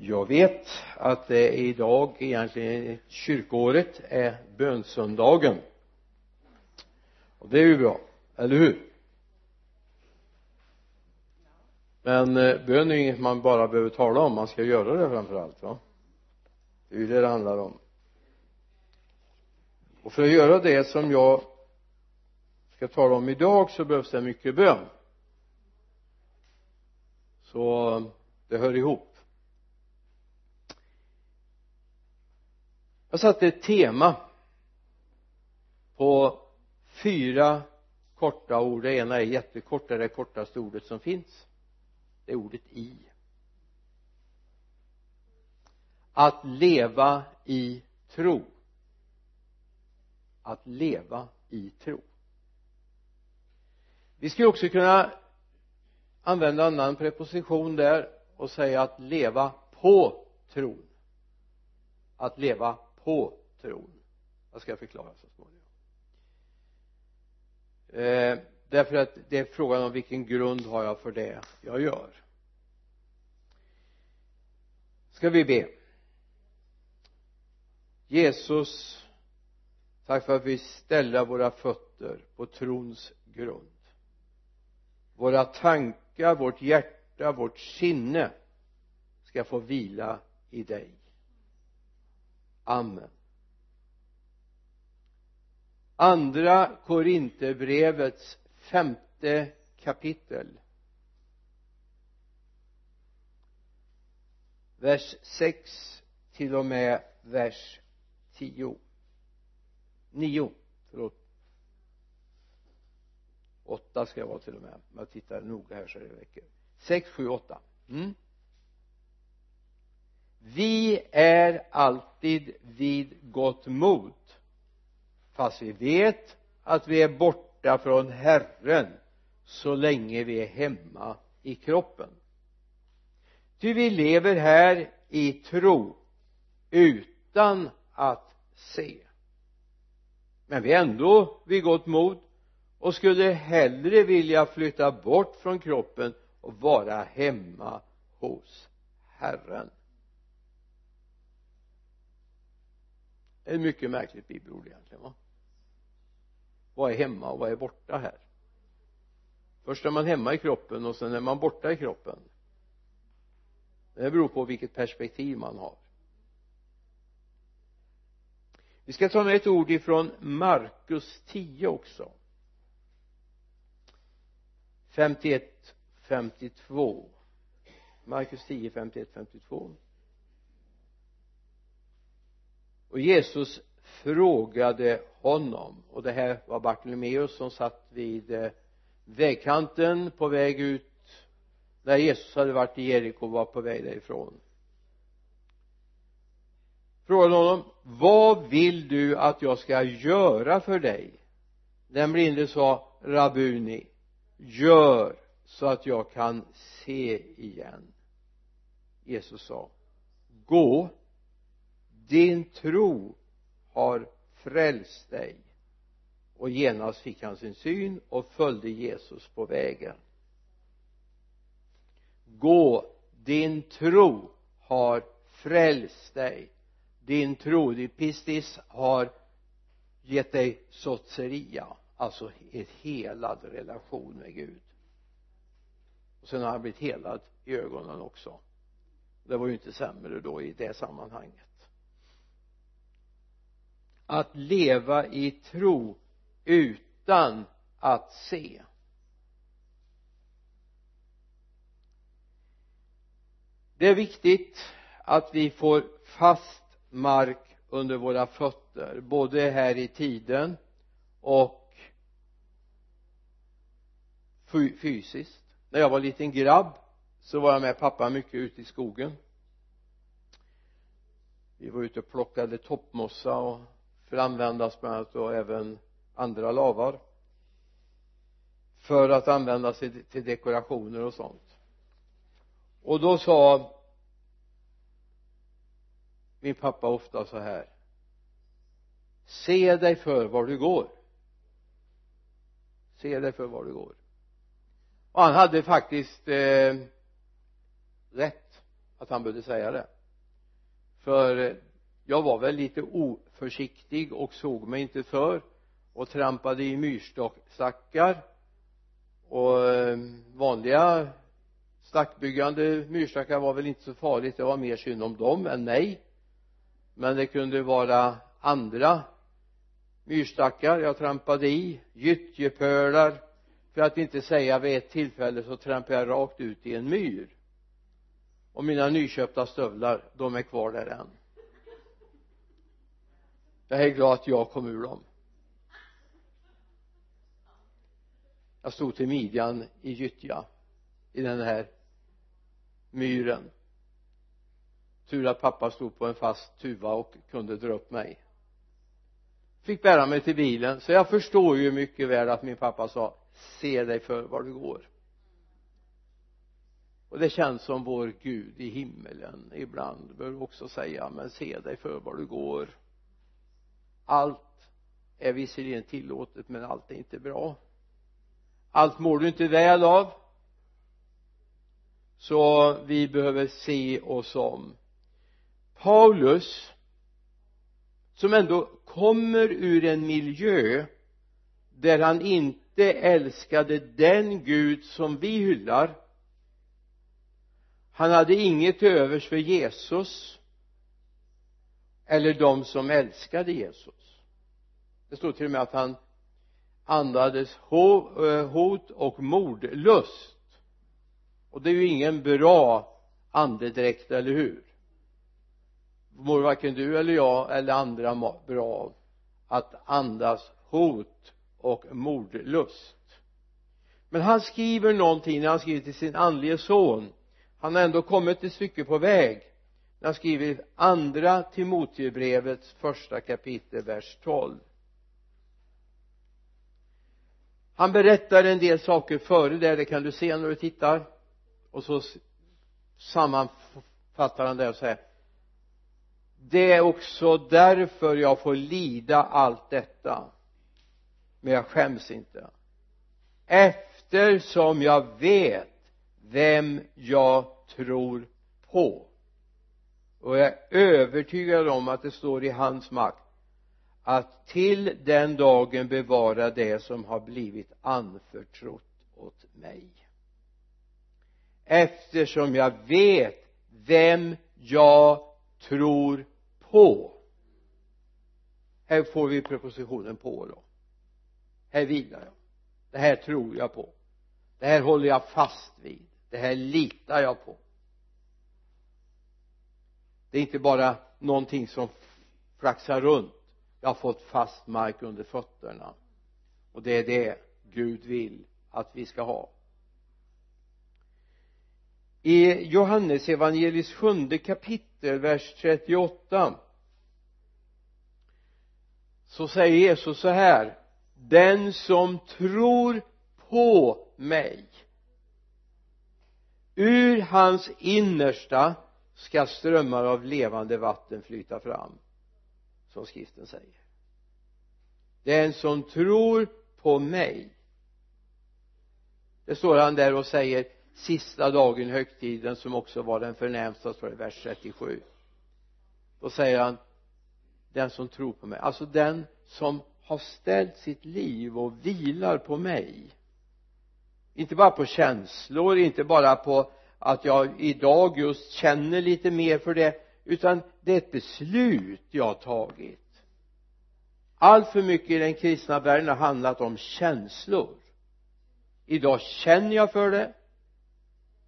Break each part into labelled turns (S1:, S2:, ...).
S1: jag vet att det är idag egentligen kyrkoåret är bönsöndagen. Och det är ju bra, eller hur? Men eh, bön är ju inget man bara behöver tala om, man ska göra det framför allt va? Det är ju det det handlar om. Och för att göra det som jag ska tala om idag så behövs det mycket bön. Så det hör ihop. Jag satte ett tema på fyra korta ord. Det ena är jättekort det är det kortaste ordet som finns. Det är ordet i. Att leva i tro. Att leva i tro. Vi skulle också kunna använda en annan preposition där och säga att leva på tron. Att leva på tron. Jag ska förklara så småningom. Eh, därför att det är frågan om vilken grund har jag för det jag gör? Ska vi be? Jesus tack för att vi ställer våra fötter på trons grund. Våra tankar, vårt hjärta, vårt sinne ska få vila i dig amen. Andra korinterbrevets femte kapitel. Vers 6 till och med vers 10 9 förlåt. 8 ska jag vara till och med. Om jag tittar noga här så det räcker. 6, 7, 8 mm vi är alltid vid gott mod fast vi vet att vi är borta från Herren så länge vi är hemma i kroppen. Ty vi lever här i tro utan att se. Men vi är ändå vid gott mod och skulle hellre vilja flytta bort från kroppen och vara hemma hos Herren det är ett mycket märkligt bibelord egentligen va? Vad är hemma och vad är borta här? Först är man hemma i kroppen och sen är man borta i kroppen. Det beror på vilket perspektiv man har. Vi ska ta med ett ord ifrån Markus 10 också. 51 52 Markus 10 51 52 och Jesus frågade honom och det här var Bartolomeus som satt vid eh, vägkanten på väg ut när Jesus hade varit i Jeriko och var på väg därifrån. Frågade honom vad vill du att jag ska göra för dig? Den blinde sa Rabuni gör så att jag kan se igen. Jesus sa gå din tro har frälst dig. Och genast fick han sin syn och följde Jesus på vägen. Gå din tro har frälst dig. Din tro, din pistis har gett dig sotseria alltså en helad relation med Gud. Och sen har han blivit helad i ögonen också. Det var ju inte sämre då i det sammanhanget att leva i tro utan att se. Det är viktigt att vi får fast mark under våra fötter både här i tiden och fysiskt. När jag var liten grabb så var jag med pappa mycket ute i skogen. Vi var ute och plockade toppmossa och för att användas bland annat och även andra lavar för att användas till dekorationer och sånt. Och då sa min pappa ofta så här se dig för var du går. Se dig för var du går. Och han hade faktiskt eh, rätt att han behövde säga det. För eh, jag var väl lite oförsiktig och såg mig inte för och trampade i myrstackar och eh, vanliga stackbyggande myrstackar var väl inte så farligt. Det var mer synd om dem än mig. Men det kunde vara andra myrstackar jag trampade i gyttjepölar. För att inte säga vid ett tillfälle så trampade jag rakt ut i en myr. Och mina nyköpta stövlar de är kvar där än jag är glad att jag kom ur dem. Jag stod till midjan i gyttja i den här myren. Tur att pappa stod på en fast tuva och kunde dra upp mig. Fick bära mig till bilen så jag förstår ju mycket väl att min pappa sa se dig för var du går. Och det känns som vår Gud i himmelen ibland bör också säga men se dig för var du går allt är visserligen tillåtet men allt är inte bra. Allt mår du inte väl av. Så vi behöver se oss om. Paulus som ändå kommer ur en miljö där han inte älskade den Gud som vi hyllar. Han hade inget övers för Jesus eller de som älskade Jesus det står till och med att han andades eh, hot och mordlust. Och det är ju ingen bra andedräkt, eller hur? Mår varken du eller jag eller andra bra av att andas hot och mordlust. Men han skriver någonting när han skriver till sin andlige son. Han har ändå kommit ett stycke på väg när han skriver andra Timotebrevets första kapitel vers 12 han berättar en del saker före det, det kan du se när du tittar. Och så sammanfattar han det och säger det är också därför jag får lida allt detta men jag skäms inte. Eftersom jag vet vem jag tror på. Och jag är övertygad om att det står i hans makt att till den dagen bevara det som har blivit anförtrott åt mig. Eftersom jag vet vem jag tror på. Här får vi propositionen på då. Här vilar jag. Det här tror jag på. Det här håller jag fast vid. Det här litar jag på. Det är inte bara någonting som flaxar runt jag har fått fast mark under fötterna. Och det är det Gud vill att vi ska ha. I Johannes evangelis sjunde kapitel vers 38 så säger Jesus så här den som tror på mig ur hans innersta ska strömmar av levande vatten flyta fram som skriften säger. Den som tror på mig det står han där och säger sista dagen i högtiden som också var den förnämsta står det i vers 37 då säger han den som tror på mig alltså den som har ställt sitt liv och vilar på mig. Inte bara på känslor inte bara på att jag idag just känner lite mer för det utan det är ett beslut jag har tagit. Allt för mycket i den kristna världen har handlat om känslor. Idag känner jag för det.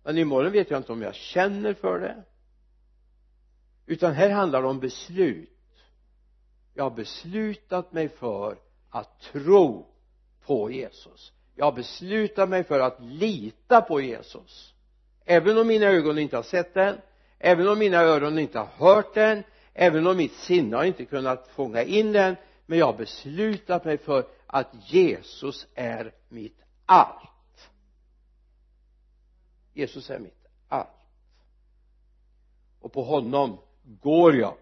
S1: Men imorgon vet jag inte om jag känner för det. Utan här handlar det om beslut. Jag har beslutat mig för att tro på Jesus. Jag har beslutat mig för att lita på Jesus. Även om mina ögon inte har sett det än även om mina öron inte har hört den även om mitt sinne har inte kunnat fånga in den men jag har beslutat mig för att Jesus är mitt allt. Jesus är mitt allt. Och på honom går jag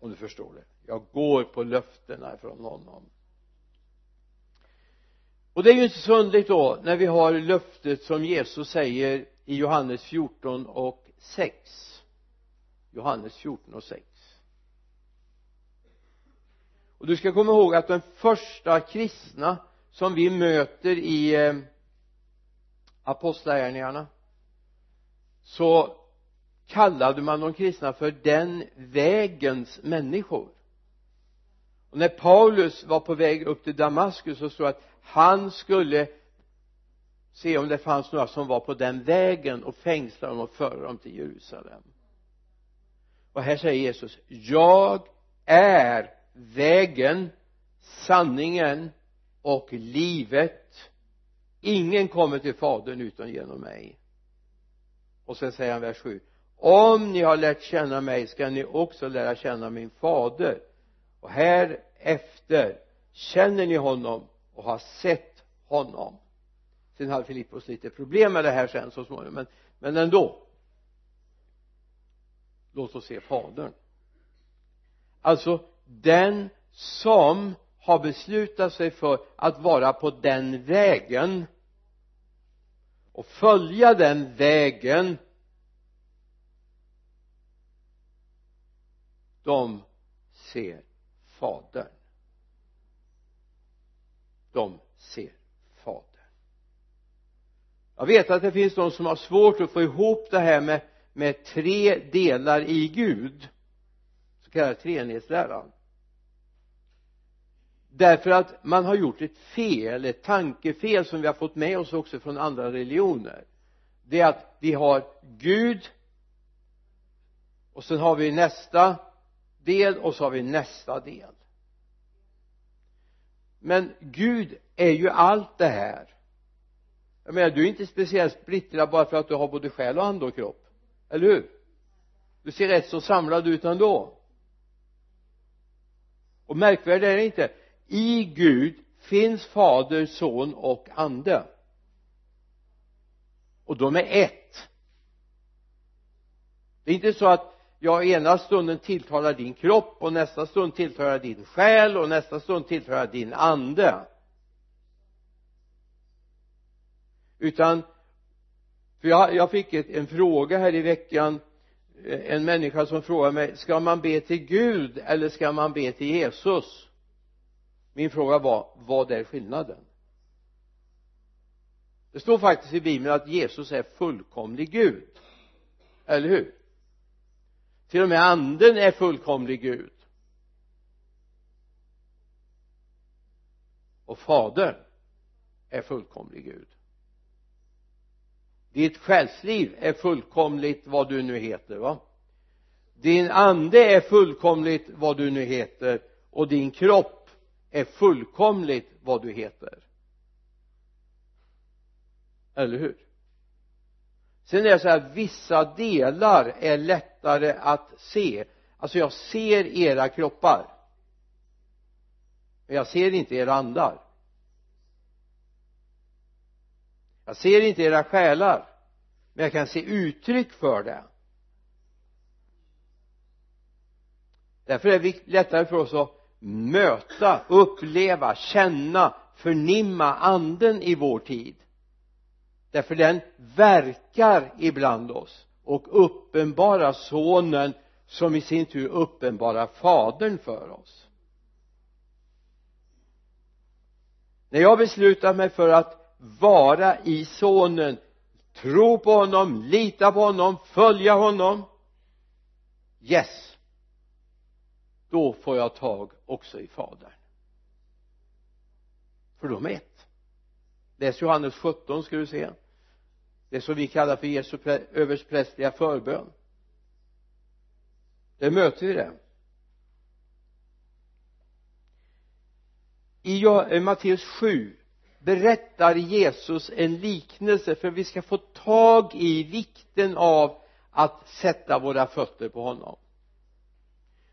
S1: om du förstår det. Jag går på löftena från honom. Och det är ju inte så underligt då när vi har löftet som Jesus säger i Johannes 14 och 6 Johannes 14 och 6 och du ska komma ihåg att den första kristna som vi möter i eh, apostlagärningarna så kallade man de kristna för den vägens människor. Och när Paulus var på väg upp till Damaskus så stod det att han skulle se om det fanns några som var på den vägen och fängsla dem och föra dem till Jerusalem. Och här säger Jesus jag är vägen sanningen och livet. Ingen kommer till fadern utan genom mig. Och sen säger han vers 7 om ni har lärt känna mig ska ni också lära känna min fader. Och här efter känner ni honom och har sett honom sen hade Filippos lite problem med det här sen så småningom men, men ändå. Låt oss se fadern. Alltså den som har beslutat sig för att vara på den vägen och följa den vägen de ser fadern. De ser jag vet att det finns de som har svårt att få ihop det här med, med tre delar i Gud. Så kallad treenighetsläran. Därför att man har gjort ett fel, ett tankefel som vi har fått med oss också från andra religioner. Det är att vi har Gud och sen har vi nästa del och så har vi nästa del. Men Gud är ju allt det här jag menar du är inte speciellt splittrad bara för att du har både själ och ande och kropp. Eller hur? Du ser rätt så samlad ut ändå. Och märkvärdigt är det inte. I Gud finns fader, son och ande. Och de är ett. Det är inte så att jag ena stunden tilltalar din kropp och nästa stund tilltalar din själ och nästa stund tilltalar din ande. Utan för jag, jag fick ett, en fråga här i veckan eh, en människa som frågade mig ska man be till Gud eller ska man be till Jesus? Min fråga var vad är skillnaden? Det står faktiskt i bibeln att Jesus är fullkomlig Gud. Eller hur? Till och med anden är fullkomlig Gud. Och fadern är fullkomlig Gud ditt själsliv är fullkomligt vad du nu heter va? Din ande är fullkomligt vad du nu heter och din kropp är fullkomligt vad du heter. Eller hur? Sen är det så här vissa delar är lättare att se. Alltså jag ser era kroppar. Men jag ser inte era andar. Jag ser inte era själar men jag kan se uttryck för det. Därför är det lättare för oss att möta, uppleva, känna, förnimma anden i vår tid. Därför den verkar ibland oss och uppenbarar sonen som i sin tur uppenbarar fadern för oss. När jag beslutar mig för att vara i sonen tro på honom, lita på honom, följa honom. Yes. Då får jag tag också i fadern. För de är ett. Läs Johannes 17 ska du se. Det som vi kallar för Jesu översprästliga förbön. Där möter vi det. I eh, Matteus 7 berättar Jesus en liknelse för vi ska få tag i vikten av att sätta våra fötter på honom.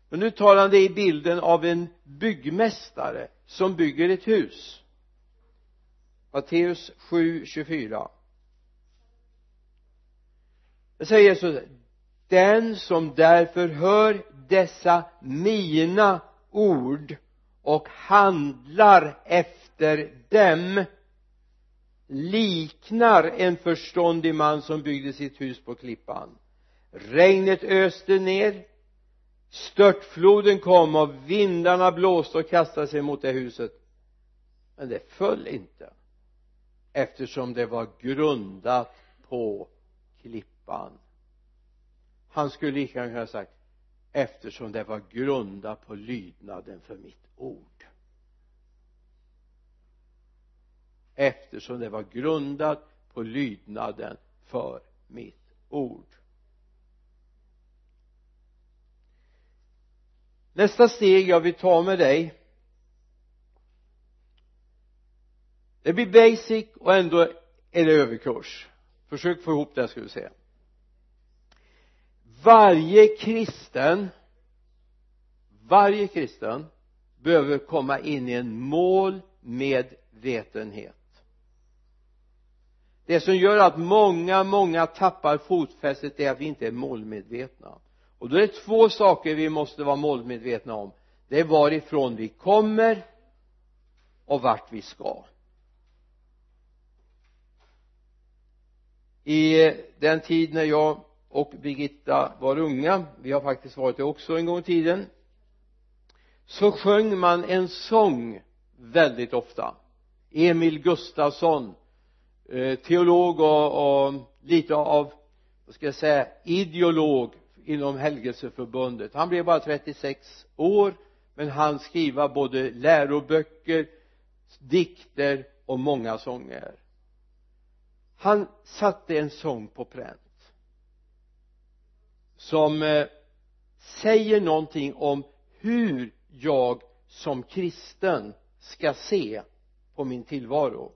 S1: Men nu tar han det i bilden av en byggmästare som bygger ett hus. Matteus 7, 24 det säger Jesus den som därför hör dessa mina ord och handlar efter dem liknar en förståndig man som byggde sitt hus på klippan. Regnet öste ner störtfloden kom och vindarna blåste och kastade sig mot det huset. Men det föll inte eftersom det var grundat på klippan. Han skulle lika gärna kunna sagt eftersom det var grundat på lydnaden för mitt ord. Eftersom det var grundat på lydnaden för mitt ord. Nästa steg jag vill ta med dig det blir basic och ändå är det överkurs. Försök få ihop det ska vi se. Varje kristen varje kristen behöver komma in i en målmedvetenhet det som gör att många, många tappar fotfästet är att vi inte är målmedvetna. Och då är det två saker vi måste vara målmedvetna om. Det är varifrån vi kommer och vart vi ska. I den tid när jag och Birgitta var unga vi har faktiskt varit det också en gång i tiden så sjöng man en sång väldigt ofta. Emil Gustafsson. Eh, teolog och, och lite av vad ska jag säga ideolog inom helgelseförbundet. Han blev bara 36 år men han skriva både läroböcker dikter och många sånger. Han satte en sång på pränt som eh, säger någonting om hur jag som kristen ska se på min tillvaro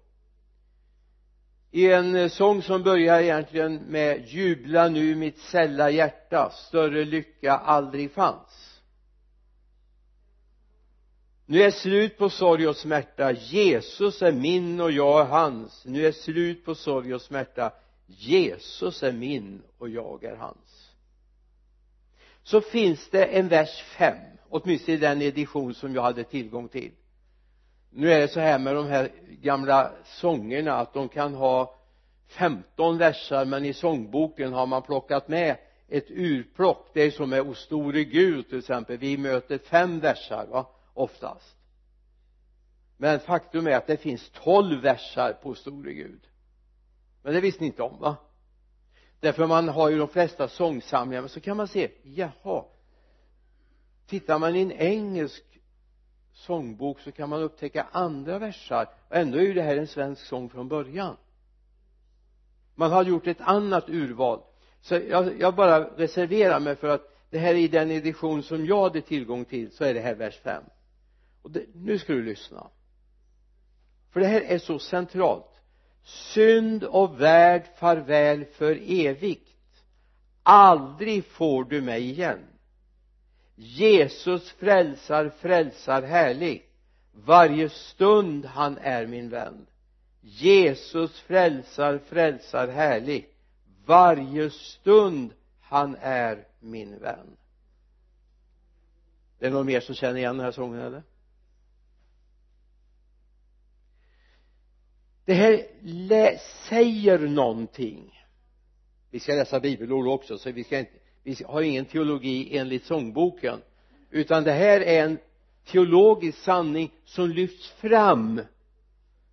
S1: i en eh, sång som börjar egentligen med jubla nu mitt sälla hjärta större lycka aldrig fanns. Nu är slut på sorg och smärta Jesus är min och jag är hans. Nu är slut på sorg och smärta Jesus är min och jag är hans. Så finns det en vers 5 åtminstone i den edition som jag hade tillgång till nu är det så här med de här gamla sångerna att de kan ha 15 versar men i sångboken har man plockat med ett urplock. Det är som med O store Gud till exempel. Vi möter fem versar va oftast. Men faktum är att det finns 12 versar på store Gud. Men det visste ni inte om va? Därför man har ju de flesta sångsamlingar men så kan man se jaha tittar man i en engelsk sångbok så kan man upptäcka andra versar. Och ändå är ju det här en svensk sång från början. Man har gjort ett annat urval. Så jag, jag bara reserverar mig för att det här är i den edition som jag hade tillgång till så är det här vers 5 och det, nu ska du lyssna. För det här är så centralt. Synd och värld farväl för evigt. Aldrig får du mig igen. Jesus frälsar frälsar härlig. Varje stund han är min vän. Jesus frälsar frälsar härlig. Varje stund han är min vän. Det är någon mer som känner igen den här sången eller? Det här säger någonting. Vi ska läsa bibelord också så vi ska inte vi har ingen teologi enligt sångboken. Utan det här är en teologisk sanning som lyfts fram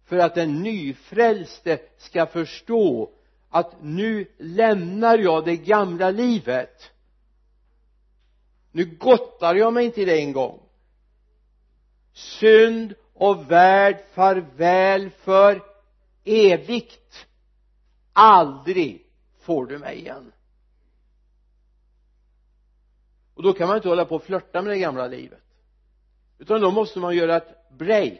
S1: för att den nyfrälste ska förstå att nu lämnar jag det gamla livet. Nu gottar jag mig inte i det en gång. Synd och värld farväl för evigt. Aldrig får du mig igen och då kan man inte hålla på och flörta med det gamla livet. Utan då måste man göra ett break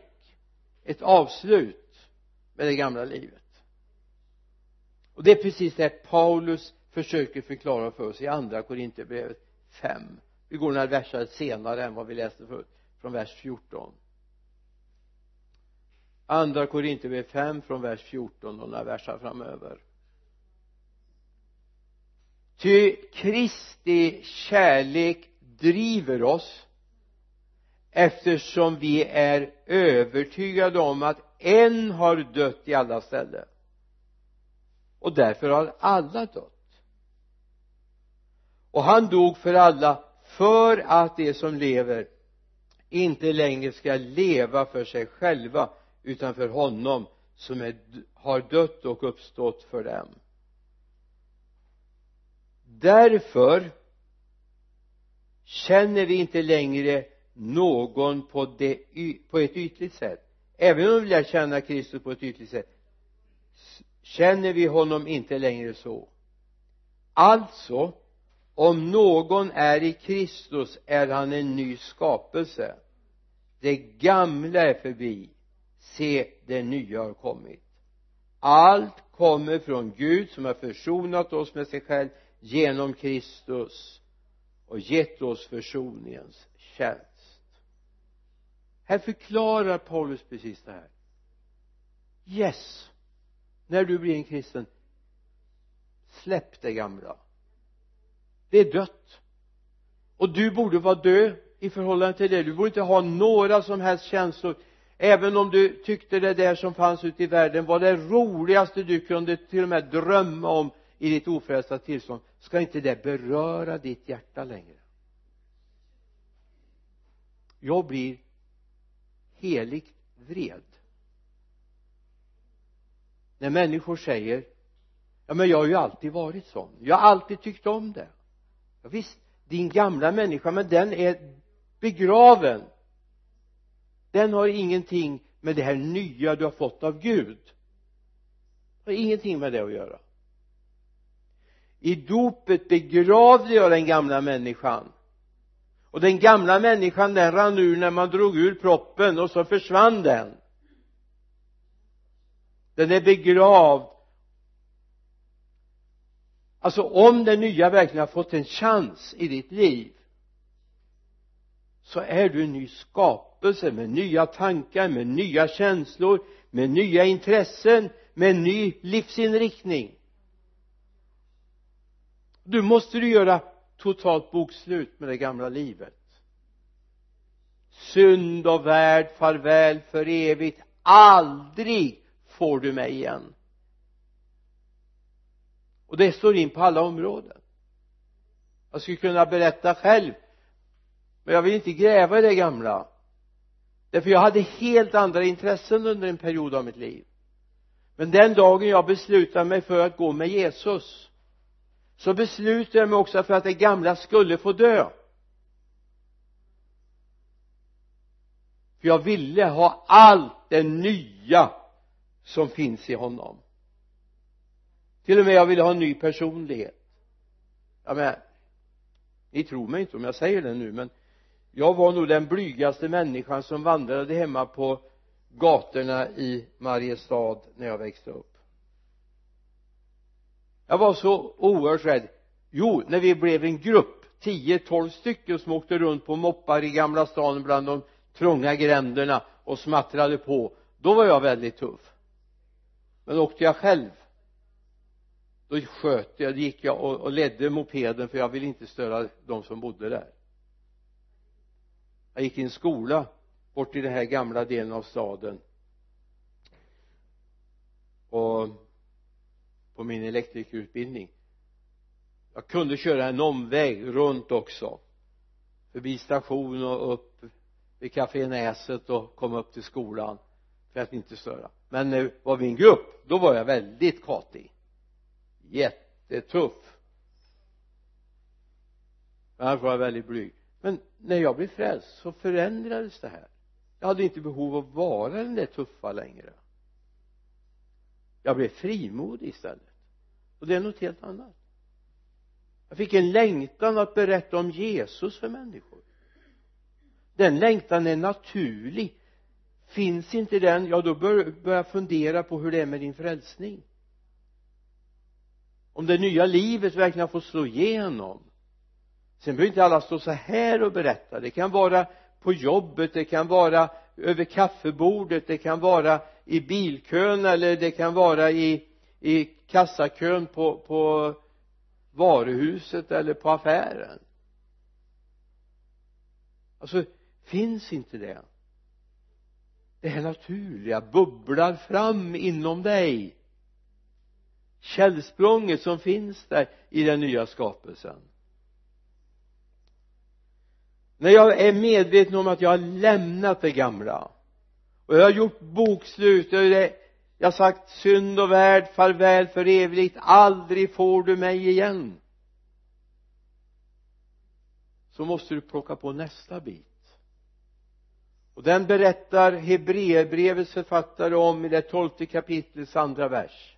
S1: ett avslut med det gamla livet. Och det är precis det Paulus försöker förklara för oss i andra Korinthierbrevet 5 vi går några verser senare än vad vi läste förut från vers 14 andra Korinthierbrevet 5 från vers 14 och några verser framöver ty Kristi kärlek driver oss eftersom vi är övertygade om att en har dött i alla ställen. Och därför har alla dött. Och han dog för alla för att de som lever inte längre ska leva för sig själva utan för honom som är, har dött och uppstått för dem därför känner vi inte längre någon på, det, på ett ytligt sätt. Även om vi lär känna Kristus på ett ytligt sätt känner vi honom inte längre så. Alltså om någon är i Kristus är han en ny skapelse. Det gamla är förbi. Se det nya har kommit. Allt kommer från Gud som har försonat oss med sig själv genom Kristus och gett oss försoningens tjänst. Här förklarar Paulus precis det här. Yes när du blir en kristen släpp det gamla. Det är dött. Och du borde vara död i förhållande till det. Du borde inte ha några som helst känslor. Även om du tyckte det där som fanns ute i världen var det roligaste du kunde till och med drömma om i ditt ofrälsta tillstånd ska inte det beröra ditt hjärta längre? Jag blir heligt vred. När människor säger ja men jag har ju alltid varit sån. Jag har alltid tyckt om det. Ja, visst din gamla människa men den är begraven. Den har ingenting med det här nya du har fått av Gud. Det har ingenting med det att göra i dopet begravde jag den gamla människan. Och den gamla människan den rann ur när man drog ur proppen och så försvann den. Den är begravd. Alltså om den nya verkligen har fått en chans i ditt liv så är du en ny skapelse med nya tankar, med nya känslor, med nya intressen, med en ny livsinriktning du måste du göra totalt bokslut med det gamla livet. Synd och värld farväl för evigt. Aldrig får du mig igen. Och det står in på alla områden. Jag skulle kunna berätta själv men jag vill inte gräva i det gamla. Därför jag hade helt andra intressen under en period av mitt liv. Men den dagen jag beslutade mig för att gå med Jesus så beslutade jag mig också för att det gamla skulle få dö. För jag ville ha allt det nya som finns i honom. Till och med jag ville ha en ny personlighet. Ja men ni tror mig inte om jag säger det nu men jag var nog den blygaste människan som vandrade hemma på gatorna i Mariestad när jag växte upp jag var så oerhört rädd. Jo när vi blev en grupp 10-12 stycken som åkte runt på moppar i Gamla stan bland de trånga gränderna och smattrade på då var jag väldigt tuff. Men åkte jag själv då sköt jag, då gick jag och, och ledde mopeden för jag ville inte störa de som bodde där. Jag gick i en skola bort i den här gamla delen av staden och på min elektrikerutbildning. Jag kunde köra en omväg runt också. Förbi station och upp vid Café Näset och komma upp till skolan för att inte störa. Men nu var vi en grupp då var jag väldigt katig. Jättetuff. Annars var jag väldigt blyg. Men när jag blev frälst så förändrades det här. Jag hade inte behov av att vara den där tuffa längre. Jag blev frimodig istället och det är något helt annat. Jag fick en längtan att berätta om Jesus för människor. Den längtan är naturlig. Finns inte den ja då bör jag fundera på hur det är med din frälsning. Om det nya livet verkligen har fått slå igenom. Sen behöver inte alla stå så här och berätta. Det kan vara på jobbet det kan vara över kaffebordet det kan vara i bilkön eller det kan vara i i kassakön på, på varuhuset eller på affären. Alltså finns inte det? Det här naturliga bubblar fram inom dig. Källsprånget som finns där i den nya skapelsen. När jag är medveten om att jag har lämnat det gamla. Och jag har gjort bokslut och det, jag har sagt synd och värld farväl för evigt aldrig får du mig igen. Så måste du plocka på nästa bit. Och den berättar Hebreerbrevets författare om i det tolfte kapitlets andra vers.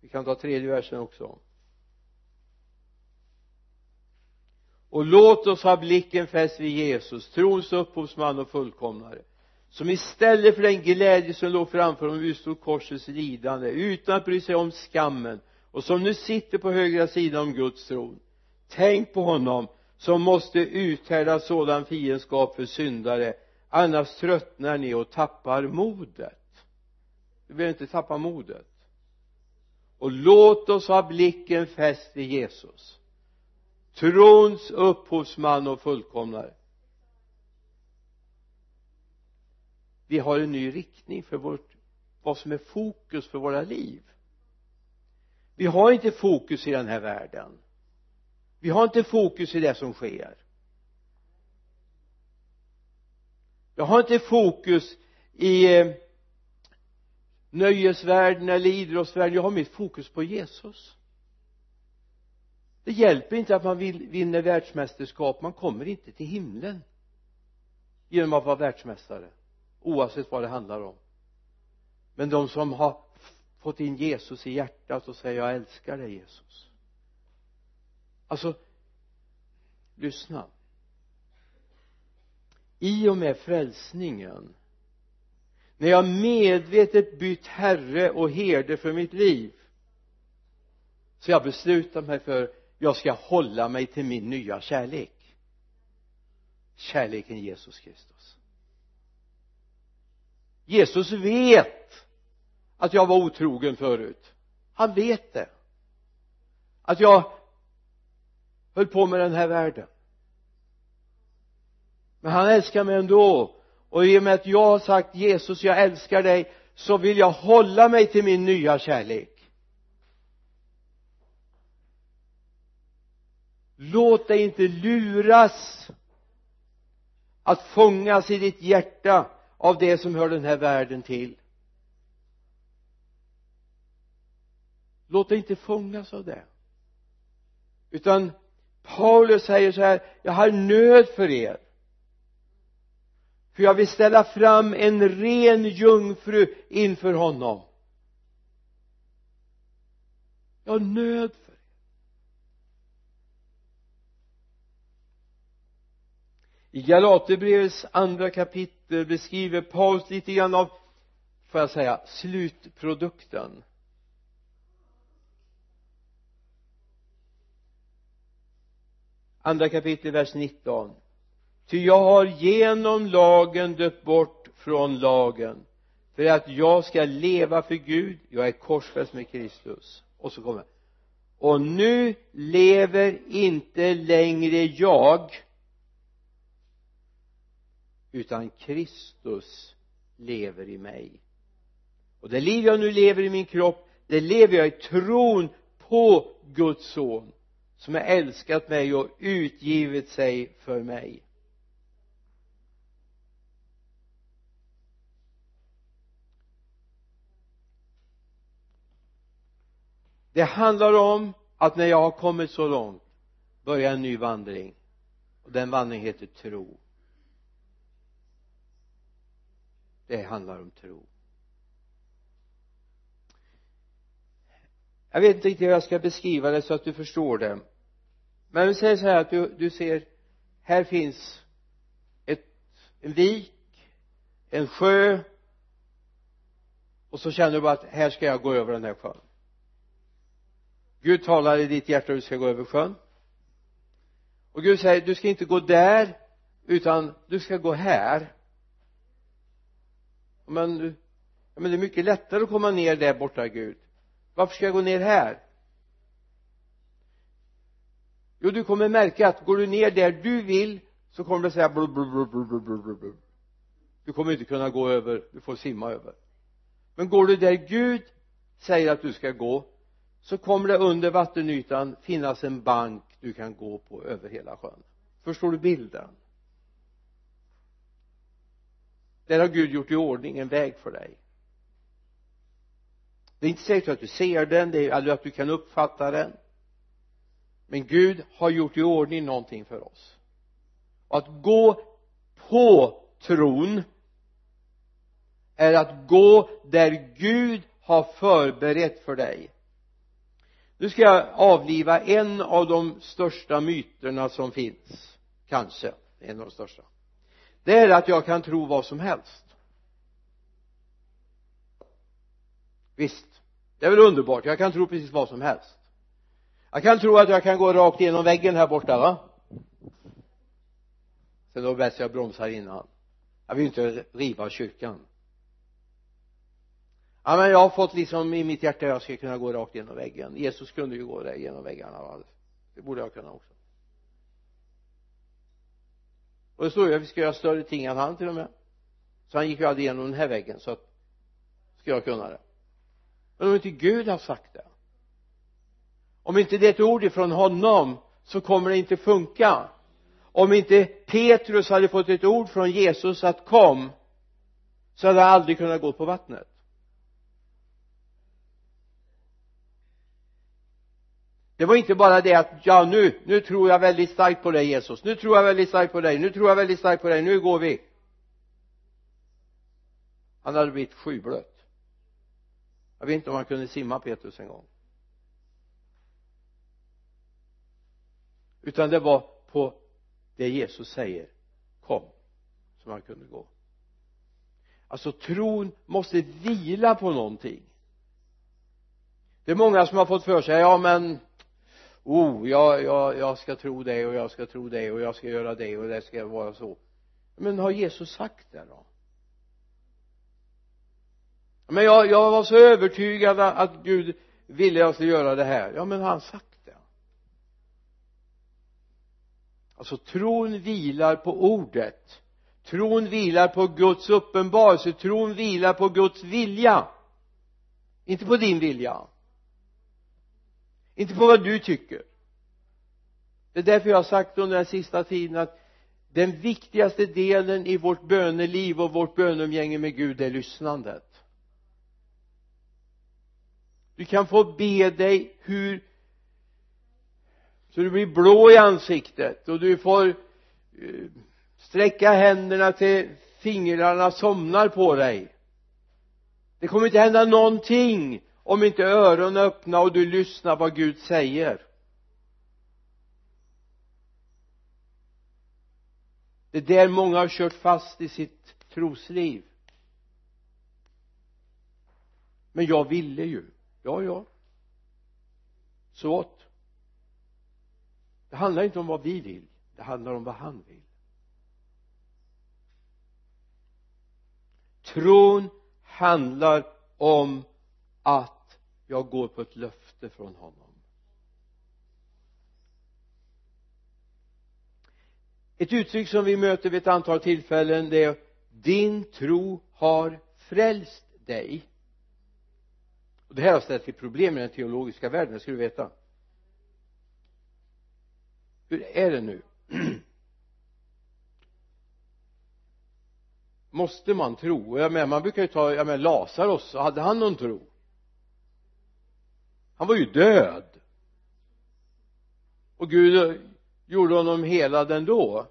S1: Vi kan ta tredje versen också. Och låt oss ha blicken fäst vid Jesus trons upphovsman och fullkomnare som istället för den glädje som låg framför honom utstod korsets lidande utan att bry sig om skammen och som nu sitter på högra sidan om Guds tron. Tänk på honom som måste uthärda sådan fiendskap för syndare annars tröttnar ni och tappar modet. Du behöver inte tappa modet. Och låt oss ha blicken fäst vid Jesus trons upphovsman och fullkomnare. Vi har en ny riktning för vårt vad som är fokus för våra liv. Vi har inte fokus i den här världen. Vi har inte fokus i det som sker. Jag har inte fokus i eh, nöjesvärlden eller idrottsvärlden. Jag har mitt fokus på Jesus. Det hjälper inte att man vinner världsmästerskap. Man kommer inte till himlen genom att vara världsmästare oavsett vad det handlar om. Men de som har fått in Jesus i hjärtat och säger jag älskar dig Jesus. Alltså lyssna. I och med frälsningen när jag medvetet bytt herre och herde för mitt liv så jag beslutar mig för jag ska hålla mig till min nya kärlek. Kärleken Jesus Kristus. Jesus vet att jag var otrogen förut. Han vet det. Att jag höll på med den här världen. Men han älskar mig ändå. Och i och med att jag har sagt Jesus jag älskar dig så vill jag hålla mig till min nya kärlek. Låt dig inte luras att fångas i ditt hjärta av det som hör den här världen till. Låt dig inte fångas av det. Utan Paulus säger så här jag har nöd för er. För jag vill ställa fram en ren jungfru inför honom. Jag har nöd för er. I Galaterbrevets andra kapitel Eh, beskriver Paulus lite grann av får jag säga slutprodukten. Andra kapitel vers 19 ty jag har genom lagen dött bort från lagen för att jag ska leva för Gud. Jag är korsfäst med Kristus. Och så kommer. Och nu lever inte längre jag utan Kristus lever i mig. Och det liv jag nu lever i min kropp det lever jag i tron på Guds son som har älskat mig och utgivit sig för mig. Det handlar om att när jag har kommit så långt börjar en ny vandring. Och den vandringen heter tro. Det handlar om tro. Jag vet inte riktigt hur jag ska beskriva det så att du förstår det. Men vi säger så här att du, du ser här finns ett, en vik en sjö och så känner du bara att här ska jag gå över den här sjön. Gud talar i ditt hjärta att du ska gå över sjön. Och Gud säger du ska inte gå där utan du ska gå här men, men det är mycket lättare att komma ner där borta Gud. Varför ska jag gå ner här? Jo du kommer märka att går du ner där du vill så kommer det säga blub, blub, blub, blub, blub, blub, blub. du kommer inte kunna gå över du får simma över. Men går du där Gud säger att du ska gå så kommer det under vattenytan finnas en bank du kan gå på över hela sjön. Förstår du bilden? Där har Gud gjort i ordning en väg för dig. Det är inte säkert att du ser den det är, aldrig att du kan uppfatta den. Men Gud har gjort i ordning någonting för oss. Och att gå på tron är att gå där Gud har förberett för dig. Nu ska jag avliva en av de största myterna som finns kanske. En av de största det är att jag kan tro vad som helst. Visst det är väl underbart. Jag kan tro precis vad som helst. Jag kan tro att jag kan gå rakt igenom väggen här borta va? Sen då bäst jag bromsar innan jag vill inte riva kyrkan. Ja men jag har fått liksom i mitt hjärta att jag ska kunna gå rakt igenom väggen. Jesus kunde ju gå där genom väggarna va? Det borde jag kunna också och det står ju att vi ska göra större ting än han till och med. Så han gick ju aldrig igenom den här väggen så att ska jag kunna det. Men om inte Gud har sagt det om inte det är ett ord ifrån honom så kommer det inte funka. Om inte Petrus hade fått ett ord från Jesus att kom så hade han aldrig kunnat gå på vattnet. Det var inte bara det att ja nu, nu tror jag väldigt starkt på dig Jesus. Nu tror jag väldigt starkt på dig. Nu tror jag väldigt starkt på dig. Nu går vi. Han hade blivit skyblöt jag vet inte om han kunde simma Petrus en gång. Utan det var på det Jesus säger kom som han kunde gå. Alltså tron måste vila på någonting. Det är många som har fått för sig ja men oh jag, jag, jag ska tro det och jag ska tro det och jag ska göra det och det ska vara så. Men har Jesus sagt det då? Men jag, jag var så övertygad att Gud ville att jag skulle göra det här. Ja men har han sagt det? Alltså tron vilar på ordet. Tron vilar på Guds uppenbarelse. Tron vilar på Guds vilja. Inte på din vilja inte på vad du tycker. Det är därför jag har sagt under den sista tiden att den viktigaste delen i vårt böneliv och vårt böneumgänge med Gud är lyssnandet. Du kan få be dig hur så du blir blå i ansiktet och du får eh, sträcka händerna till fingrarna somnar på dig. Det kommer inte hända någonting om inte öronen är öppna och du lyssnar vad Gud säger. Det är där många har kört fast i sitt trosliv. Men jag ville ju. Ja ja. Så åt det handlar inte om vad vi vill. Det handlar om vad han vill. Tron handlar om att jag går på ett löfte från honom. Ett uttryck som vi möter vid ett antal tillfällen det är din tro har frälst dig. Och det här har ställt till problem i den teologiska världen, det ska du veta. Hur är det nu? Måste man tro? Jag menar man brukar ju ta, jag menar Lazarus, hade han någon tro? Han var ju död. Och Gud gjorde honom helad ändå.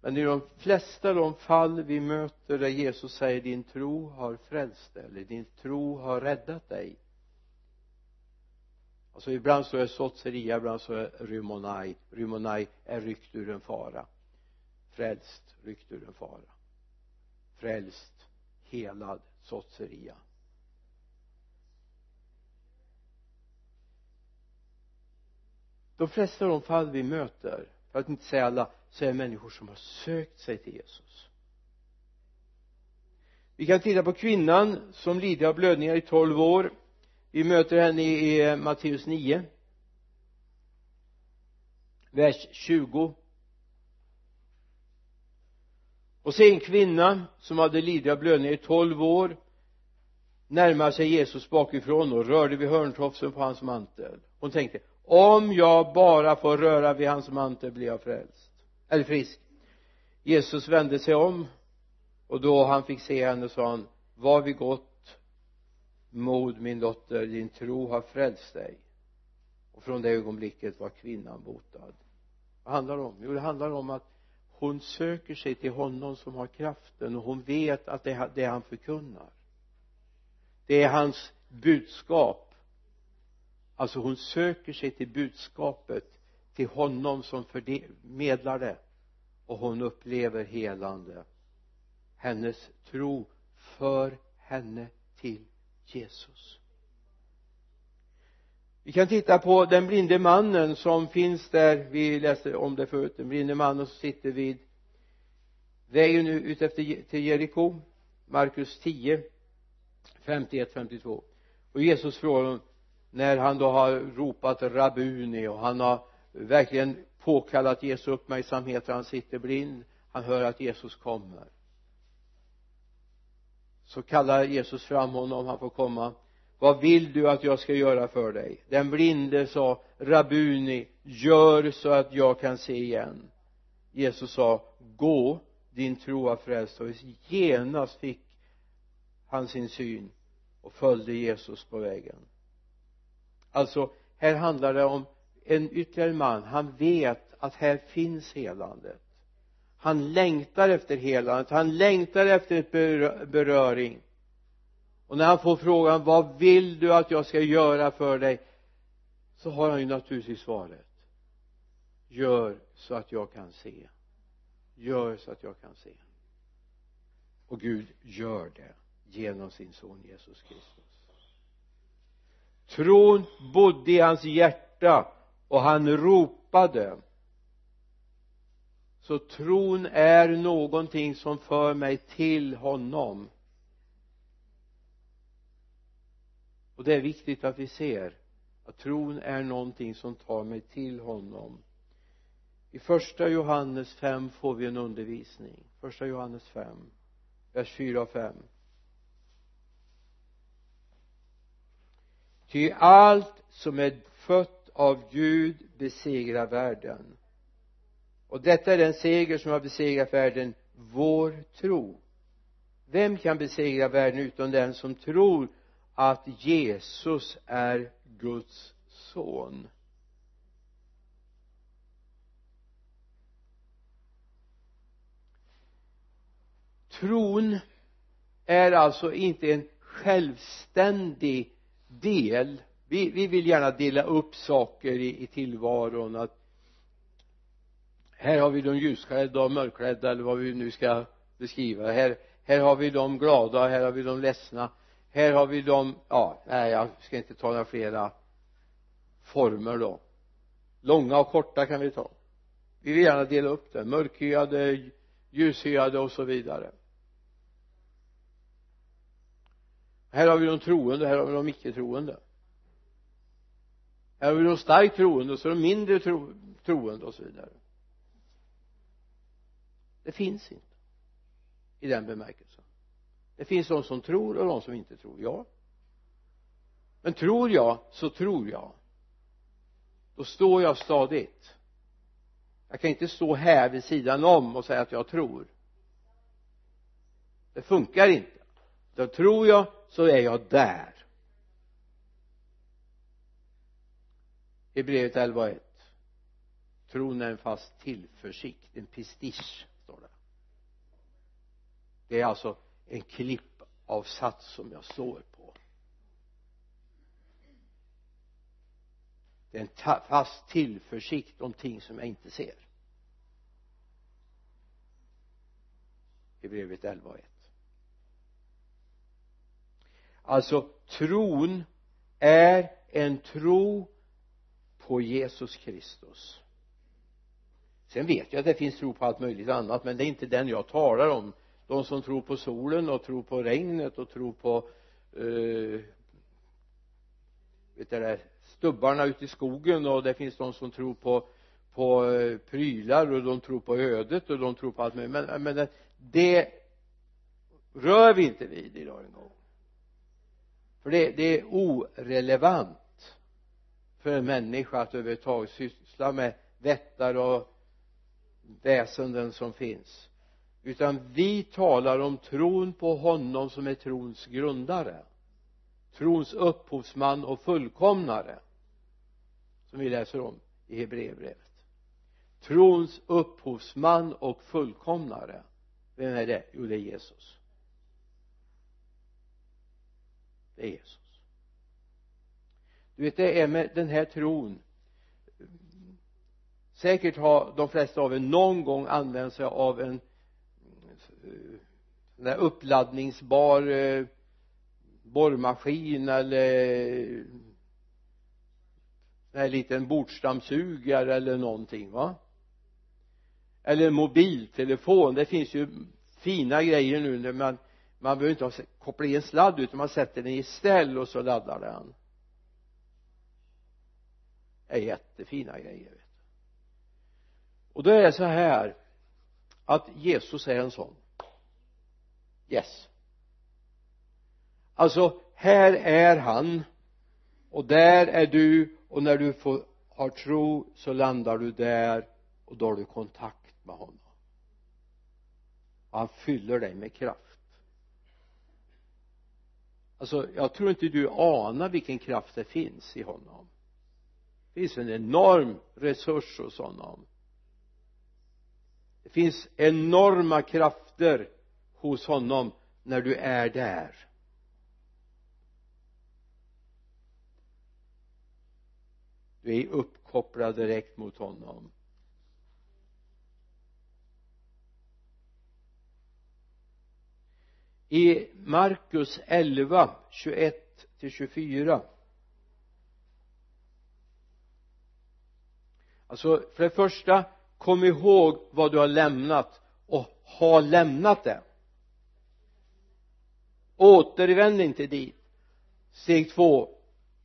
S1: Men i de flesta av de fall vi möter där Jesus säger din tro har frälst dig eller din tro har räddat dig alltså ibland så är sotseria ibland så är rymonai. Rymonai är ryckt ur en fara. Frälst ryckt ur en fara. Frälst helad sotseria. De flesta av de fall vi möter för att inte säga alla så är det människor som har sökt sig till Jesus. Vi kan titta på kvinnan som lider av blödningar i tolv år. Vi möter henne i Matteus 9 vers 20 och se en kvinna som hade lidit av blödning i tolv år närmade sig Jesus bakifrån och rörde vid hörntofsen på hans mantel. Hon tänkte om jag bara får röra vid hans mantel blir jag frälst. Eller frisk? Jesus vände sig om och då han fick se henne sa han var vid gott mod min dotter din tro har frälst dig. Och från det ögonblicket var kvinnan botad. Vad handlar det om? Jo det handlar om att hon söker sig till honom som har kraften och hon vet att det är det han förkunnar. Det är hans budskap. Alltså hon söker sig till budskapet till honom som förmedlar det och hon upplever helande. Hennes tro för henne till Jesus vi kan titta på den blinde mannen som finns där. Vi läste om det förut. Den blinde mannen som sitter vid vägen nu ut efter till Jeriko. Markus 10 51 52 och Jesus frågar honom när han då har ropat Rabuni och han har verkligen påkallat Jesu uppmärksamhet och han sitter blind. Han hör att Jesus kommer. Så kallar Jesus fram honom. Han får komma vad vill du att jag ska göra för dig? Den blinde sa Rabuni gör så att jag kan se igen. Jesus sa gå din tro har frälst. Och genast fick han sin syn och följde Jesus på vägen. Alltså här handlar det om en ytterligare man. Han vet att här finns helandet. Han längtar efter helandet. Han längtar efter ett beröring och när han får frågan vad vill du att jag ska göra för dig? så har han ju naturligtvis svaret gör så att jag kan se. Gör så att jag kan se. Och Gud gör det genom sin son Jesus Kristus. Tron bodde i hans hjärta och han ropade. Så tron är någonting som för mig till honom. Och det är viktigt att vi ser att tron är någonting som tar mig till honom. I första Johannes 5 får vi en undervisning. Första Johannes 5 vers 4 och 5 ty allt som är fött av Gud besegrar världen. Och detta är den seger som har besegrat världen vår tro. Vem kan besegra världen utom den som tror att Jesus är Guds son. Tron är alltså inte en självständig del. Vi, vi vill gärna dela upp saker i, i tillvaron att här har vi de ljusklädda och mörkklädda eller vad vi nu ska beskriva. Här, här har vi de glada här har vi de ledsna här har vi de ja nej jag ska inte ta några flera former då. Långa och korta kan vi ta. Vi vill gärna dela upp det. Mörkhyade ljushyade och så vidare. Här har vi de troende här har vi de icke troende här har vi de starkt troende och så de mindre tro, troende och så vidare. Det finns inte i den bemärkelsen det finns de som tror och de som inte tror ja. Men tror jag så tror jag. Då står jag stadigt. Jag kan inte stå här vid sidan om och säga att jag tror. Det funkar inte. Då tror jag så är jag där. I brevet 11.1 tron är en fast tillförsikt en prestige står det. Det är alltså en klippavsats som jag står på. Det är en fast tillförsikt om ting som jag inte ser. I brevet 11 och 1 alltså tron är en tro på Jesus Kristus. Sen vet jag att det finns tro på allt möjligt annat men det är inte den jag talar om de som tror på solen och tror på regnet och tror på uh, vet det stubbarna ute i skogen och det finns de som tror på på uh, prylar och de tror på ödet och de tror på allt möjligt. Men, men det rör vi inte vid idag en gång. För det, det är orelevant för en människa att överhuvudtaget syssla med vättar och väsenden som finns utan vi talar om tron på honom som är trons grundare. Trons upphovsman och fullkomnare. Som vi läser om i Hebreerbrevet. Trons upphovsman och fullkomnare. Vem är det? jo det är Jesus. Det är Jesus. Du vet det är med den här tron. Säkert har de flesta av er någon gång använt sig av en sån där uppladdningsbar eh, borrmaskin eller eh, en här liten bordsdammsugare eller någonting va? Eller mobiltelefon. Det finns ju fina grejer nu när man man behöver inte ha, koppla i en sladd utan man sätter den i ställ och så laddar den. Det är jättefina grejer vet du. och då är det så här att Jesus är en sån yes. Alltså här är han och där är du och när du får, har tro så landar du där och då har du kontakt med honom. Och han fyller dig med kraft. Alltså jag tror inte du anar vilken kraft det finns i honom. Det finns en enorm resurs hos honom. Det finns enorma krafter hos honom när du är där. Du är uppkopplad direkt mot honom. I Markus 11 21 till 24 alltså för det första kom ihåg vad du har lämnat och ha lämnat det återvänd inte dit. Steg två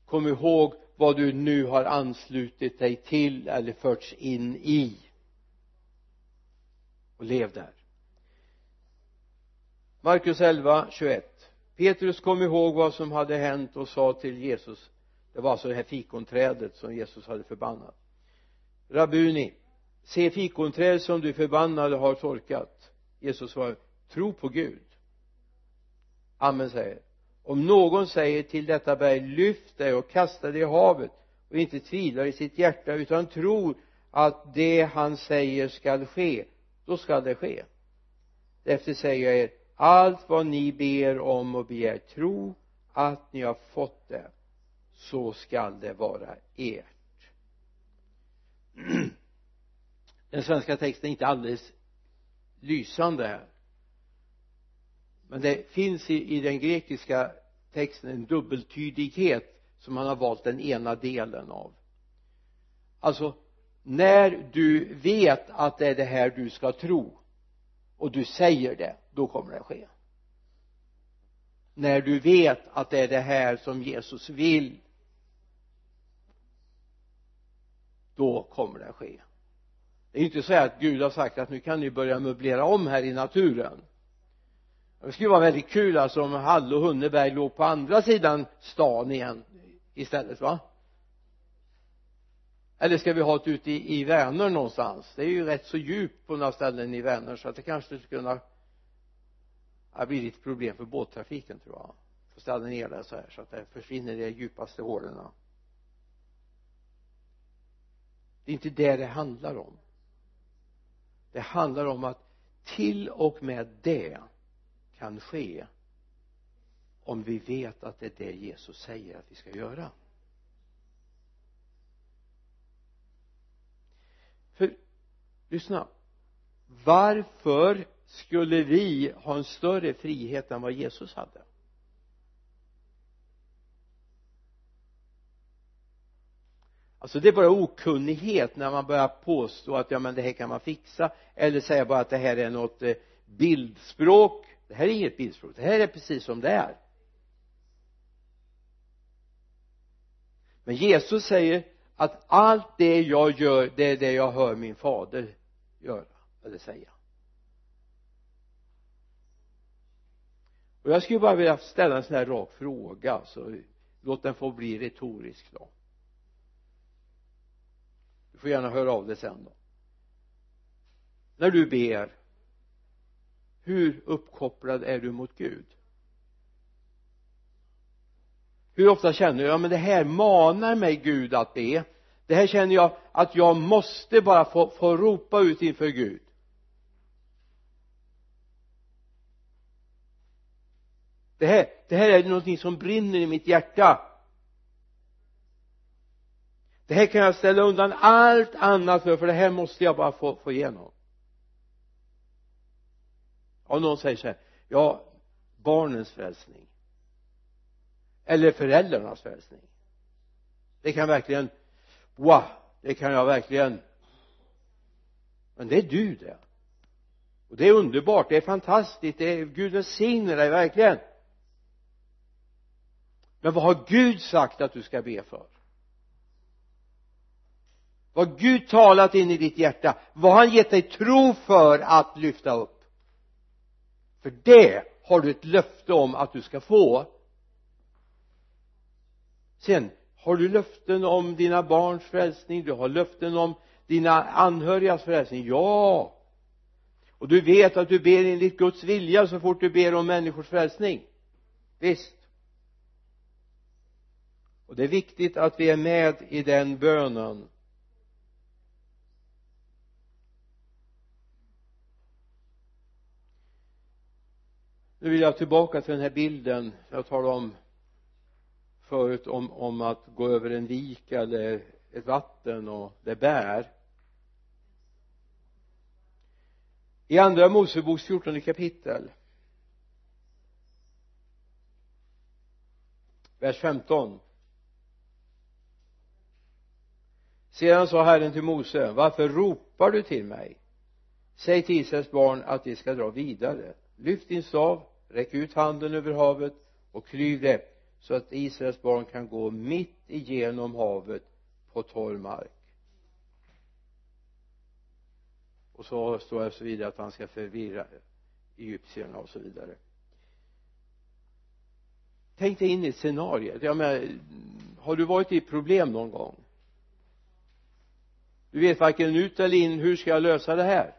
S1: kom ihåg vad du nu har anslutit dig till eller förts in i. Och lev där. Markus 11, 21 Petrus kom ihåg vad som hade hänt och sa till Jesus det var alltså det här fikonträdet som Jesus hade förbannat. Rabuni se fikonträdet som du förbannade har torkat. Jesus svarade tro på Gud. Amen säger om någon säger till detta berg lyft dig och kasta dig i havet och inte tvivlar i sitt hjärta utan tror att det han säger skall ske då skall det ske. Därför säger jag er allt vad ni ber om och begär tro att ni har fått det så skall det vara ert. Den svenska texten är inte alldeles lysande här men det finns i, i den grekiska texten en dubbeltydighet som man har valt den ena delen av. Alltså när du vet att det är det här du ska tro och du säger det då kommer det ske. När du vet att det är det här som Jesus vill då kommer det ske. Det är inte så att Gud har sagt att nu kan ni börja möblera om här i naturen det skulle vara väldigt kul alltså om Hall och Hunneberg låg på andra sidan stan igen istället va? Eller ska vi ha det ute i, i Vänern någonstans? Det är ju rätt så djupt på några ställen i Vänern så att det kanske skulle kunna det blir lite problem för båttrafiken tror jag. Får ställa ner det så här så att det försvinner i de djupaste hålen det är inte det det handlar om. Det handlar om att till och med det kan ske om vi vet att det är det Jesus säger att vi ska göra. För lyssna. Varför skulle vi ha en större frihet än vad Jesus hade? Alltså det är bara okunnighet när man börjar påstå att ja men det här kan man fixa eller säga bara att det här är något eh, bildspråk det här är inget bildspråk. Det här är precis som det är. Men Jesus säger att allt det jag gör det är det jag hör min fader göra eller säga. Och jag skulle bara vilja ställa en sån här rak fråga så låt den få bli retorisk då. Du får gärna höra av dig sen då. När du ber hur uppkopplad är du mot Gud? Hur ofta känner du ja men det här manar mig Gud att be. Det här känner jag att jag måste bara få, få ropa ut inför Gud. Det här, det här är någonting som brinner i mitt hjärta. Det här kan jag ställa undan allt annat för för det här måste jag bara få, få igenom om någon säger så här ja barnens frälsning. Eller föräldrarnas frälsning. Det kan verkligen wow det kan jag verkligen. Men det är du det. Och det är underbart det är fantastiskt det är Gud välsigne dig verkligen. Men vad har Gud sagt att du ska be för? Vad har Gud talat in i ditt hjärta? Vad har han gett dig tro för att lyfta upp? För det har du ett löfte om att du ska få. Sen har du löften om dina barns frälsning? Du har löften om dina anhörigas frälsning? Ja. Och du vet att du ber enligt Guds vilja så fort du ber om människors frälsning. Visst. Och det är viktigt att vi är med i den bönen. Nu vill jag tillbaka till den här bilden jag talade om förut om, om att gå över en vik eller ett vatten och det bär. I andra Moseboks 14 kapitel vers 15 sedan sa Herren till Mose varför ropar du till mig? Säg till Israels barn att de ska dra vidare. Lyft din stav räck ut handen över havet och klyv det så att Israels barn kan gå mitt igenom havet på torr mark. Och så står det så vidare att han ska förvirra egyptierna och så vidare. Tänk dig in i ett scenario jag menar har du varit i problem någon gång? Du vet varken ut eller in. Hur ska jag lösa det här?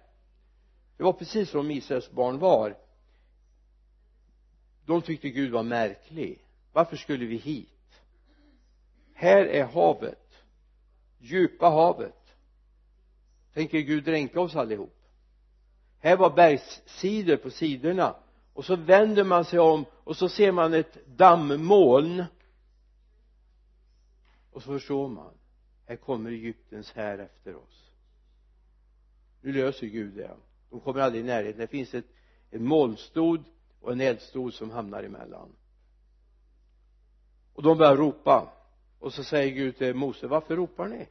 S1: Det var precis som Israels barn var de tyckte Gud var märklig. Varför skulle vi hit? Här är havet. Djupa havet. Tänker Gud dränka oss allihop? Här var bergssidor på sidorna. Och så vänder man sig om och så ser man ett dammmoln. Och så förstår man här kommer Egyptens här efter oss. Nu löser Gud det. De kommer aldrig i närheten. Det finns ett, ett molnstod och en eldstol som hamnar emellan. Och de börjar ropa. Och så säger Gud till Mose varför ropar ni?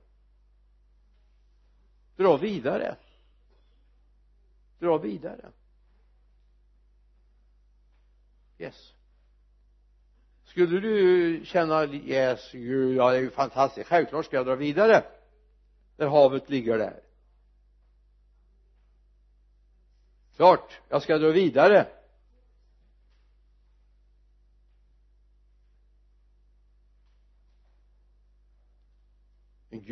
S1: Dra vidare. Dra vidare. Yes. Skulle du känna yes Gud ja det är ju fantastiskt. Självklart ska jag dra vidare. När havet ligger där. Klart jag ska dra vidare.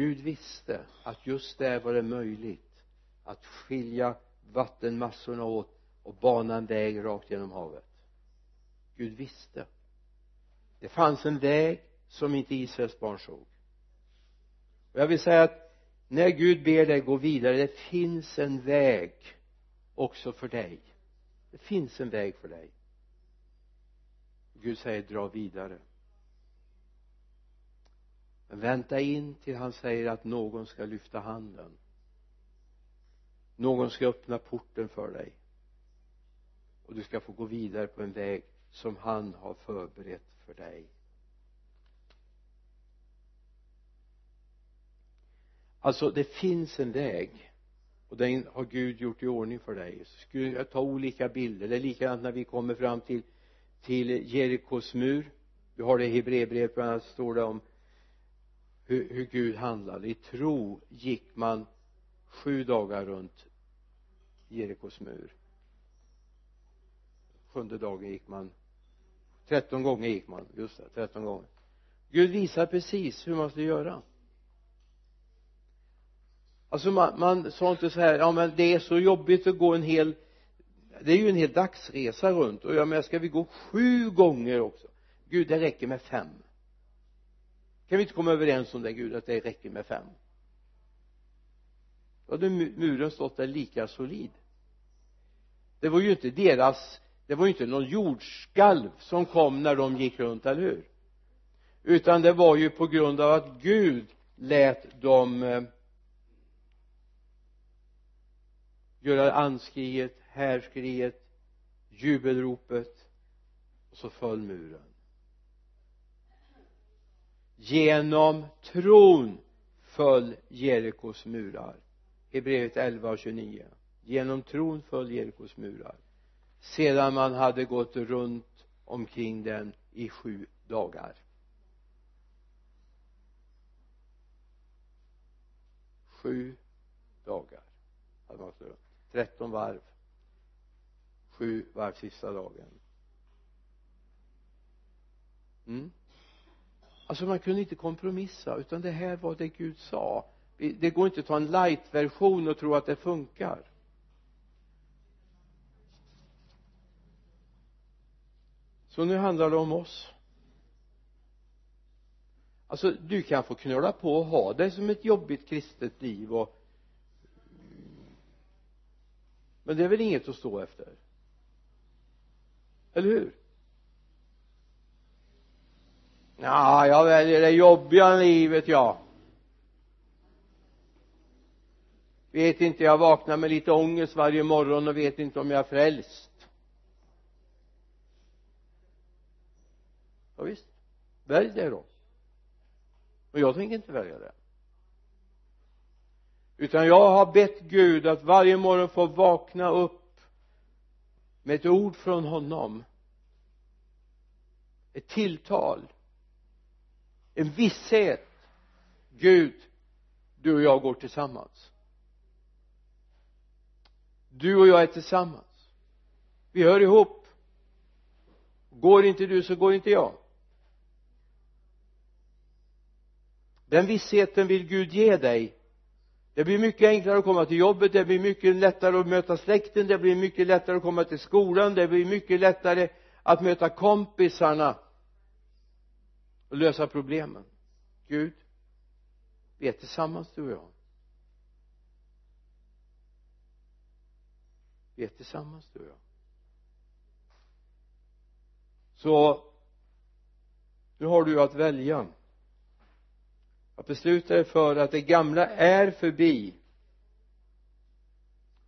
S1: Gud visste att just där var det möjligt att skilja vattenmassorna åt och bana en väg rakt genom havet. Gud visste. Det fanns en väg som inte Israels barn såg. Och jag vill säga att när Gud ber dig gå vidare det finns en väg också för dig. Det finns en väg för dig. Gud säger dra vidare vänta in till han säger att någon ska lyfta handen. Någon ska öppna porten för dig. Och du ska få gå vidare på en väg som han har förberett för dig. Alltså det finns en väg. Och den har Gud gjort i ordning för dig. Så skulle jag ta olika bilder. Det är likadant när vi kommer fram till till Jerikos mur. Vi har det i Hebreerbrevet bland annat står det om hur, hur Gud handlade. I tro gick man sju dagar runt Jerikos mur. Sjunde dagen gick man tretton gånger gick man just det, tretton gånger. Gud visar precis hur man ska göra. Alltså man, man sa inte så här ja men det är så jobbigt att gå en hel det är ju en hel dagsresa runt. Och jag menar ska vi gå sju gånger också? Gud det räcker med fem kan vi inte komma överens om det Gud att det räcker med fem? Då hade muren stått där lika solid. Det var ju inte deras det var ju inte någon jordskalv som kom när de gick runt, eller hur? Utan det var ju på grund av att Gud lät dem eh, göra anskriet, härskriet, jubelropet och så föll muren genom tron föll Jerikos murar. Hebreerbrevet 11 och 29 genom tron föll Jerikos murar. Sedan man hade gått runt omkring den i sju dagar. Sju dagar hade man gått runt. 13 varv. Sju varv sista dagen. Mm alltså man kunde inte kompromissa utan det här var det Gud sa. Det går inte att ta en light-version och tro att det funkar. Så nu handlar det om oss. Alltså du kan få knöla på och ha det som ett jobbigt kristet liv och men det är väl inget att stå efter? Eller hur? Ja jag väljer det jobbiga livet ja. Vet inte jag vaknar med lite ångest varje morgon och vet inte om jag är frälst. Ja, visst. Välj det då. Och jag tänker inte välja det. Utan jag har bett Gud att varje morgon få vakna upp med ett ord från honom. Ett tilltal en visshet. Gud du och jag går tillsammans. Du och jag är tillsammans. Vi hör ihop. Går inte du så går inte jag. Den vissheten vill Gud ge dig. Det blir mycket enklare att komma till jobbet det blir mycket lättare att möta släkten det blir mycket lättare att komma till skolan det blir mycket lättare att möta kompisarna och lösa problemen. Gud vi är tillsammans du och jag. Vi är tillsammans du och jag. Så nu har du att välja. Att besluta dig för att det gamla är förbi.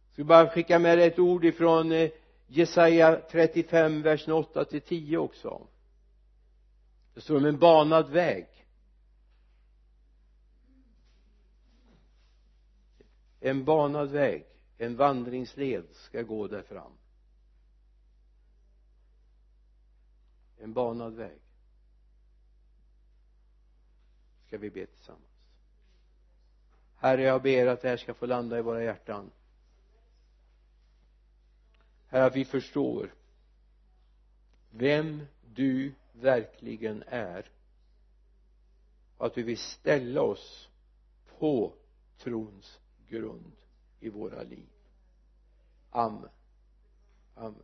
S1: Jag ska bara skicka med dig ett ord ifrån eh, Jesaja 35 versen 8 till 10 också det står om en banad väg. En banad väg en vandringsled ska gå där fram. En banad väg. Ska vi be tillsammans? Herre jag ber att det här ska få landa i våra hjärtan. Herre att vi förstår vem du verkligen är. Och att vi vill ställa oss på trons grund i våra liv. Amen. Amen.